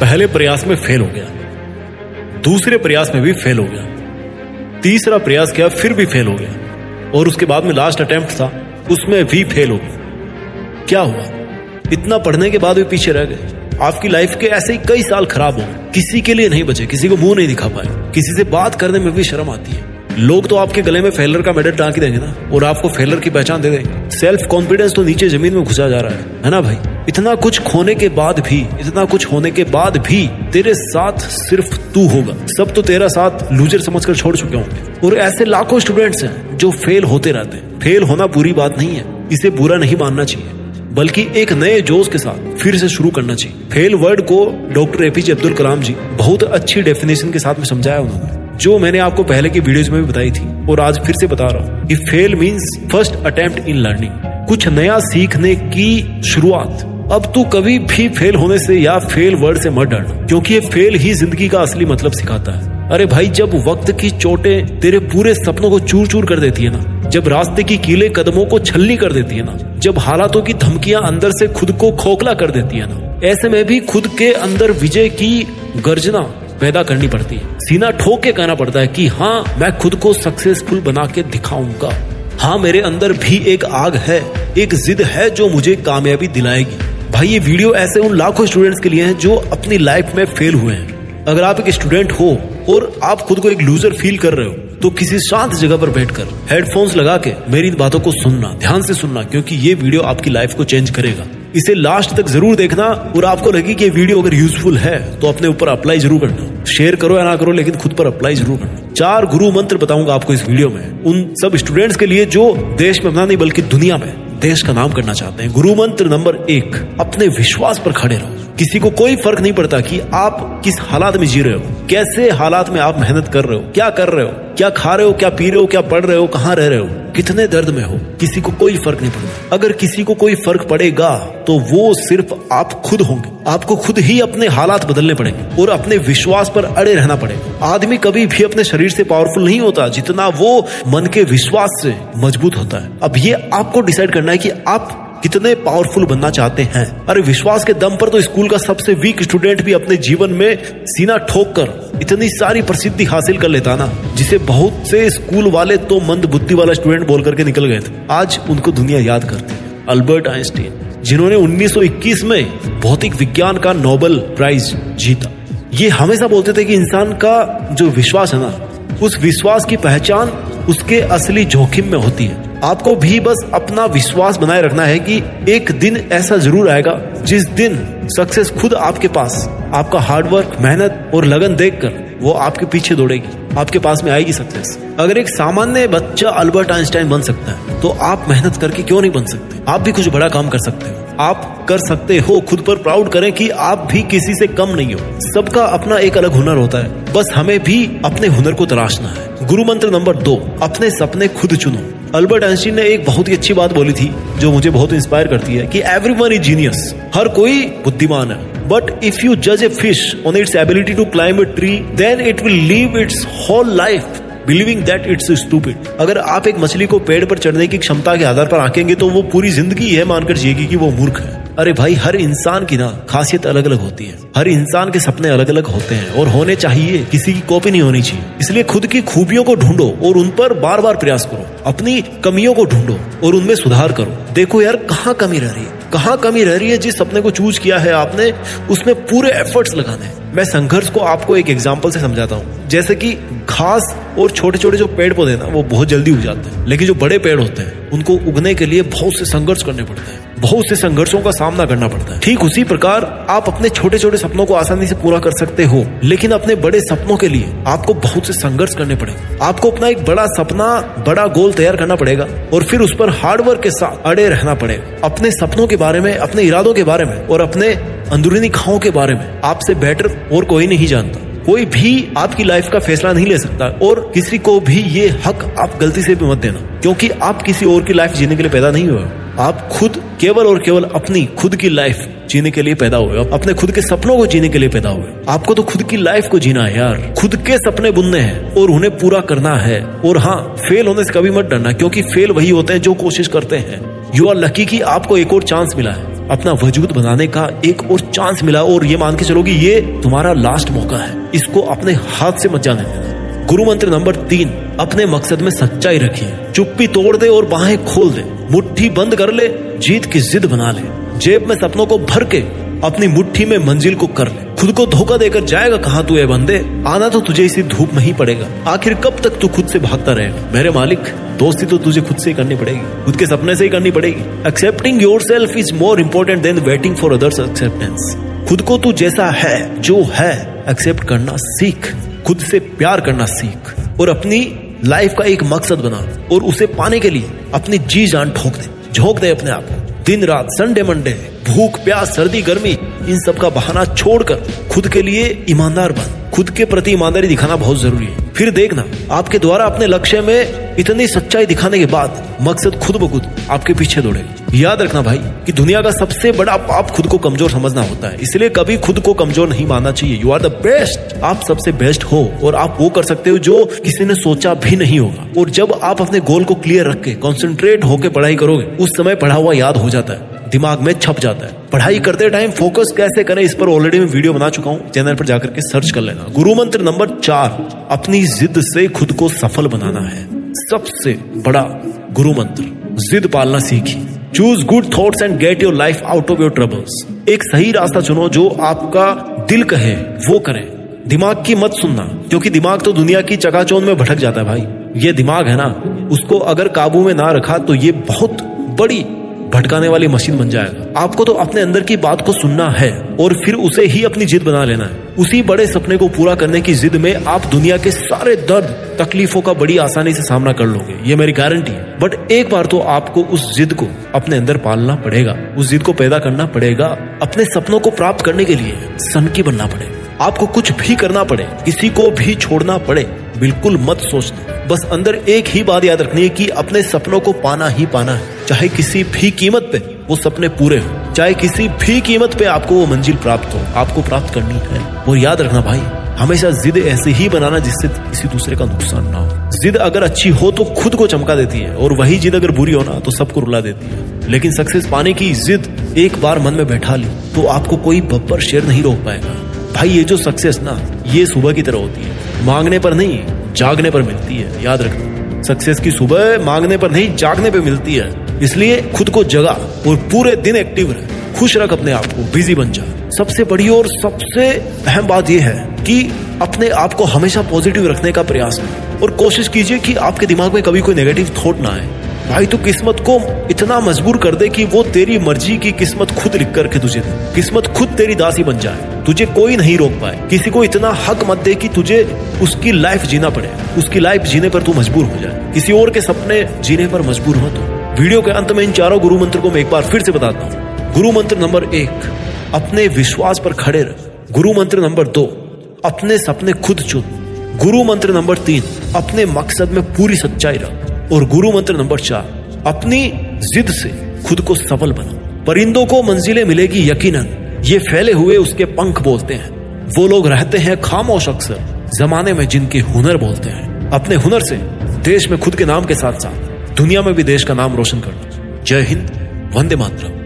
पहले प्रयास में फेल हो गया। दूसरे प्रयास में भी फेल हो गया। तीसरा प्रयास किया, फिर भी फेल हो गया। और उसके बाद में लास्ट अटेम्प्ट था, उसमें भी फेल हो गया। क्या हुआ? इतना पढ़ने के बाद भी पीछे रह गए। आपकी लाइफ के ऐसे ही कई साल खराब हो। किसी के लिए नहीं बचे, किसी को मुँह नहीं दिखा पाए। किसी से बात करने में भी शर्म आती है। लोग तो आपके गले में फेलर का मेडल टांग देंगे ना, और आपको फेलर की पहचान दे देंगे। सेल्फ कॉन्फिडेंस तो नीचे ज़मीन में घुसा जा रहा है है ना भाई? इतना कुछ खोने के बाद भी, इतना कुछ होने के बाद भी तेरे साथ सिर्फ़ तू होगा। सब तो तेरा साथ लूजर समझकर छोड़ चुके होंगे। और ऐसे लाखों स्टूडेंट्स हैं जो फेल होते रहते हैं। फेल होना बुरी बात नहीं है, इसे बुरा नहीं मानना चाहिए। बल्कि एक नए जोश के साथ फिर से शुरू करना चाहिए। फेल वर्ड को डॉक्टर एपीजे अब्दुल कलाम जी बहुत अच्छी डेफिनेशन के साथ में समझाया उन्होंने। जो मैंने आपको पहले की वीडियोस में भी बताई थी, और आज फिर से बता रहा हूँ fail means first attempt in learning कुछ नया सीखने की शुरुआत। अब तू कभी भी फेल होने से या फेल वर्ड से मत डर क्योंकि ये फेल ही ज़िंदगी का असली मतलब सिखाता है। अरे भाई, जब वक्त की चोटें तेरे पूरे सपनों को चूर चूर कर देती है ना, जब रास्ते की कीले कदमों को छलनी कर देती है ना, जब हालातों की धमकियाँ अंदर से खुद को खोखला कर देती है ना, ऐसे में भी खुद के अंदर विजय की गर्जना पैदा करनी पड़ती है। सीना ठोक के कहना पड़ता है कि हाँ मैं खुद को सक्सेसफुल बना के दिखाऊँगा। हाँ मेरे अंदर भी एक आग है, एक जिद है जो मुझे कामयाबी दिलाएगी। भाई, ये वीडियो ऐसे उन लाखों स्टूडेंट्स के लिए है जो अपनी लाइफ में फेल हुए हैं। अगर आप एक स्टूडेंट हो और आप खुद को एक लूजर फील कर रहे हो तो किसी शांत जगह पर बैठकर हेडफोन्स लगा के मेरी बातों को सुनना, ध्यान से सुनना, क्योंकि ये वीडियो आपकी लाइफ को चेंज करेगा। इसे लास्ट तक ज़रूर देखना और आपको लगे कि ये वीडियो अगर यूजफुल है तो अपने ऊपर अप्लाई ज़रूर करना। शेयर करो या ना करो, लेकिन खुद पर अप्लाई ज़रूर करो चार गुरु मंत्र बताऊँगा आपको इस वीडियो में। उन सब स्टूडेंट्स के लिए जो देश में अपना नहीं, बल्कि दुनिया में देश का नाम करना चाहते हैं। गुरु मंत्र नंबर एक, अपने विश्वास पर खड़े रहो। किसी को कोई फ़र्क नहीं पड़ता कि आप किस हालात में जी रहे हो। कैसे हालात में आप मेहनत कर रहे हो, क्या कर रहे हो। क्या खा रहे हो, क्या पी रहे हो, क्या पढ़ रहे हो, कहाँ रह रहे हो? कितने दर्द में हो? किसी को कोई फ़र्क नहीं पड़ता। अगर किसी को कोई फ़र्क पड़ेगा तो वो सिर्फ़ आप खुद होंगे। आपको खुद ही अपने हालात बदलने पड़ेंगे और अपने विश्वास पर अड़े रहना पड़ेगा। आदमी कभी भी अपने शरीर से पावरफुल नहीं होता, जितना वो मन के विश्वास से मज़बूत होता है। अब ये आपको डिसाइड करना है कि आप कितने पावरफुल बनना चाहते हैं। अरे, विश्वास के दम पर तो स्कूल का सबसे वीक स्टूडेंट भी अपने जीवन में सीना ठोक कर इतनी सारी प्रसिद्धि हासिल कर लेता ना, जिसे बहुत से स्कूल वाले तो मंद बुद्धि वाला स्टूडेंट बोल करके निकल गए थे। आज उनको दुनिया याद करती है। अल्बर्ट आइंस्टीन, जिन्होंने 1921 में भौतिक विज्ञान का नोबेल प्राइज जीता। ये हमेशा बोलते थे कि इंसान का जो विश्वास है ना, उस विश्वास की पहचान उसके असली जोखिम में होती है। आपको भी बस अपना विश्वास बनाए रखना है कि एक दिन ऐसा ज़रूर आएगा जिस दिन सक्सेस खुद आपके पास, आपका हार्डवर्क मेहनत और लगन देखकर वो आपके पीछे दौड़ेगी, आपके पास में आएगी सक्सेस अगर एक सामान्य बच्चा अल्बर्ट आइंस्टाइन बन सकता है तो आप मेहनत करके क्यों नहीं बन सकते? आप भी कुछ बड़ा काम कर सकते हो। आप कर सकते हो, खुद पर प्राउड करें कि आप भी किसी से कम नहीं हो। सबका अपना एक अलग हुनर होता है। बस हमें भी अपने हुनर को तराशना है। गुरु मंत्र नंबर दो, अपने सपने खुद चुनो। अल्बर्ट आइंस्टीन ने एक बहुत ही अच्छी बात बोली थी, जो मुझे बहुत इंस्पायर करती है, कि एवरी वन इज़ जीनियस हर कोई बुद्धिमान है. बट इफ़ यू जज a fish on its ability to climb a tree then it will live its whole life believing that it's stupid अगर आप एक मछली को पेड़ पर चढ़ने की क्षमता के आधार पर आंकेंगे तो वो पूरी ज़िंदगी यह मानकर जिएगी कि वो मूर्ख है। अरे भाई, हर इंसान की ना खासियत अलग अलग होती है। हर इंसान के सपने अलग अलग होते हैं और होने चाहिए किसी की कॉपी नहीं होनी चाहिए। इसलिए खुद की खूबियों को ढूंढो और उन पर बार बार प्रयास करो। अपनी कमियों को ढूंढो और उनमें सुधार करो। देखो यार, कहाँ कमी रह रही है? कहाँ कमी रह रही है जिस सपने को चूज़ किया है आपने? उसमें पूरे एफर्ट्स लगाने मैं संघर्ष को आपको एक एग्ज़ाम्पल से समझाता हूँ। जैसे कि घास और छोटे छोटे जो पेड़ पौधे ना, वो बहुत जल्दी उग जाते हैं। लेकिन जो बड़े पेड़ होते हैं, उनको उगने के लिए बहुत से संघर्ष करने पड़ते हैं। बहुत से संघर्षों का सामना करना पड़ता है। ठीक उसी प्रकार आप अपने छोटे छोटे सपनों को आसानी से पूरा कर सकते हो, लेकिन अपने बड़े सपनों के लिए आपको बहुत से संघर्ष करने पड़ेंगे। आपको अपना एक बड़ा सपना, बड़ा गोल तैयार करना पड़ेगा और फिर उस पर हार्डवर्क के साथ अड़े रहना पड़ेगा। अपने सपनों के बारे में, अपने इरादों के बारे में और अपने अंदरूनी खाओं के बारे में आपसे बेटर और कोई नहीं जानता। कोई भी आपकी लाइफ का फैसला नहीं ले सकता और किसी को भी ये हक आप गलती से भी मत देना, क्योंकि आप किसी और की लाइफ जीने के लिए पैदा नहीं हुए आप खुद केवल और केवल अपनी खुद की लाइफ जीने के लिए पैदा हुए अपने खुद के सपनों को जीने के लिए पैदा हुए आपको तो खुद की लाइफ को जीना है यार। खुद के सपने बुनने हैं और उन्हें पूरा करना है। और हाँ फेल होने से कभी मत डरना, क्योंकि फेल वही होते हैं जो कोशिश करते हैं। यू आर लकी की आपको एक और चांस मिला है। अपना वजूद बनाने का एक और चांस मिला और ये मान के चलो कि ये तुम्हारा लास्ट मौका है। इसको अपने हाथ से मत जाने देना। गुरु मंत्र नंबर तीन, अपने मकसद में सच्चाई रखिए। चुप्पी तोड़ दे और बाहें खोल दे। मुट्ठी बंद कर ले, जीत की जिद बना ले। जेब में सपनों को भर के अपनी मुट्ठी में मंजिल को कर ले। खुद को धोखा देकर जाएगा कहाँ तू है बंदे? आना तो तुझे इसी धूप में ही पड़ेगा। आखिर कब तक तू खुद से भागता रहेगा? मेरे मालिक, दोस्ती तो तुझे खुद से ही करनी पड़ेगी। खुद के सपने से ही करनी पड़ेगी। Accepting yourself is more important than waiting for others acceptance खुद को तू जैसा है, जो है एक्सेप्ट करना सीख, खुद से प्यार करना सीख, और अपनी लाइफ का एक मकसद बना, और उसे पाने के लिए अपनी जी जान ठोक दे, झोंक दे अपने आप को। दिन रात संडे मंडे भूख, प्यास, सर्दी, गर्मी, इन सब का बहाना छोड़कर खुद के लिए ईमानदार बन। खुद के प्रति ईमानदारी दिखाना बहुत ज़रूरी है। फिर देखना, आपके द्वारा अपने लक्ष्य में इतनी सच्चाई दिखाने के बाद मकसद खुद ब खुद आपके पीछे दौड़ेगा याद रखना भाई कि दुनिया का सबसे बड़ा पाप खुद को कमज़ोर समझना होता है। इसलिए कभी खुद को कमज़ोर नहीं मानना चाहिए। यू आर द बेस्ट आप सबसे बेस्ट हो और आप वो कर सकते हो जो किसी ने सोचा भी नहीं होगा। और जब आप अपने गोल को क्लियर रख के कॉन्सेंट्रेट होकर पढ़ाई करोगे, उस समय पढ़ा हुआ याद हो जाता है। दिमाग में छप जाता है। पढ़ाई करते टाइम फोकस कैसे करें, इस पर ऑलरेडी मैं वीडियो बना चुका हूँ। चैनल पर जाकर के सर्च कर लेना। गुरु मंत्र नंबर चार, अपनी जिद से खुद को सफल बनाना है। सबसे बड़ा गुरु मंत्र, जिद पालना सीखी। Choose good thoughts and get your life out of your troubles एक सही रास्ता चुनो जो आपका दिल कहे, वो करें। दिमाग की मत सुनना, क्योंकि दिमाग तो दुनिया की चकाचौंध में भटक जाता है भाई। ये दिमाग है ना, उसको अगर काबू में ना रखा तो ये बहुत बड़ी भटकाने वाली मशीन बन जाएगा। आपको तो अपने अंदर की बात को सुनना है और फिर उसे ही अपनी जिद बना लेना है। उसी बड़े सपने को पूरा करने की जिद में आप दुनिया के सारे दर्द, तकलीफों का बड़ी आसानी से सामना कर लोगे। ये मेरी गारंटी है। बट एक बार तो आपको उस जिद को अपने अंदर पालना पड़ेगा। उस जिद को पैदा करना पड़ेगा अपने सपनों को प्राप्त करने के लिए। सन की बनना पड़ेगा। आपको कुछ भी करना पड़े, किसी को भी छोड़ना पड़े, बिल्कुल मत सोचना। बस अंदर एक ही बात याद रखनी है कि अपने सपनों को पाना ही पाना है। चाहे किसी भी कीमत पे वो सपने पूरे हो, चाहे किसी भी कीमत पे आपको वो मंजिल प्राप्त हो, आपको प्राप्त करनी है। और याद रखना भाई, हमेशा जिद ऐसे ही बनाना जिससे किसी दूसरे का नुकसान ना हो। जिद अगर अच्छी हो तो खुद को चमका देती है, और वही जिद अगर बुरी हो ना तो सबको रुला देती है। लेकिन सक्सेस पाने की जिद एक बार मन में बैठा ली तो आपको कोई बब्बर शेर नहीं रोक पाएगा। भाई, ये जो सक्सेस ना, ये सुबह की तरह होती है। मांगने पर नहीं, जागने पर मिलती है। याद रखना। सक्सेस की सुबह मांगने पर नहीं, जागने पर मिलती है। इसलिए खुद को जगा और पूरे दिन एक्टिव रहे। खुश रख अपने आप को। बिज़ी बन जा। सबसे बड़ी और सबसे अहम बात यह है कि अपने आप को हमेशा पॉजिटिव रखने का प्रयास करें। और कोशिश कीजिए कि आपके दिमाग में कभी कोई नेगेटिव थॉट ना आए। भाई, तू किस्मत को इतना मजबूर कर दे कि वो तेरी मर्ज़ी की किस्मत खुद लिख करके तुझे दे। किस्मत खुद तेरी दासी बन जाए। तुझे कोई नहीं रोक पाए। किसी को इतना हक मत दे कि तुझे उसकी लाइफ जीना पड़े। उसकी लाइफ जीने पर तू मजबूर हो जाए किसी और के सपने जीने पर मजबूर हो हो वीडियो के अंत में इन चारों गुरु मंत्र को मैं एक बार फिर से बताता हूँ। गुरु मंत्र नंबर एक, अपने विश्वास पर खड़े रह। गुरु मंत्र नंबर दो, अपने सपने खुद चुन। गुरु मंत्र नंबर तीन, अपने मकसद में पूरी सच्चाई रख। और गुरु मंत्र नंबर चार, अपनी जिद से खुद को सफल बना। परिंदों को मंजिलें मिलेगी यकीनन। ये फैले हुए उसके पंख बोलते हैं। वो लोग रहते हैं खामोश अक्सर, जमाने में जिनके हुनर बोलते हैं। अपने हुनर से देश में खुद के नाम के साथ साथ दुनिया में भी देश का नाम रोशन करना जय हिंद, वंदे मातरम।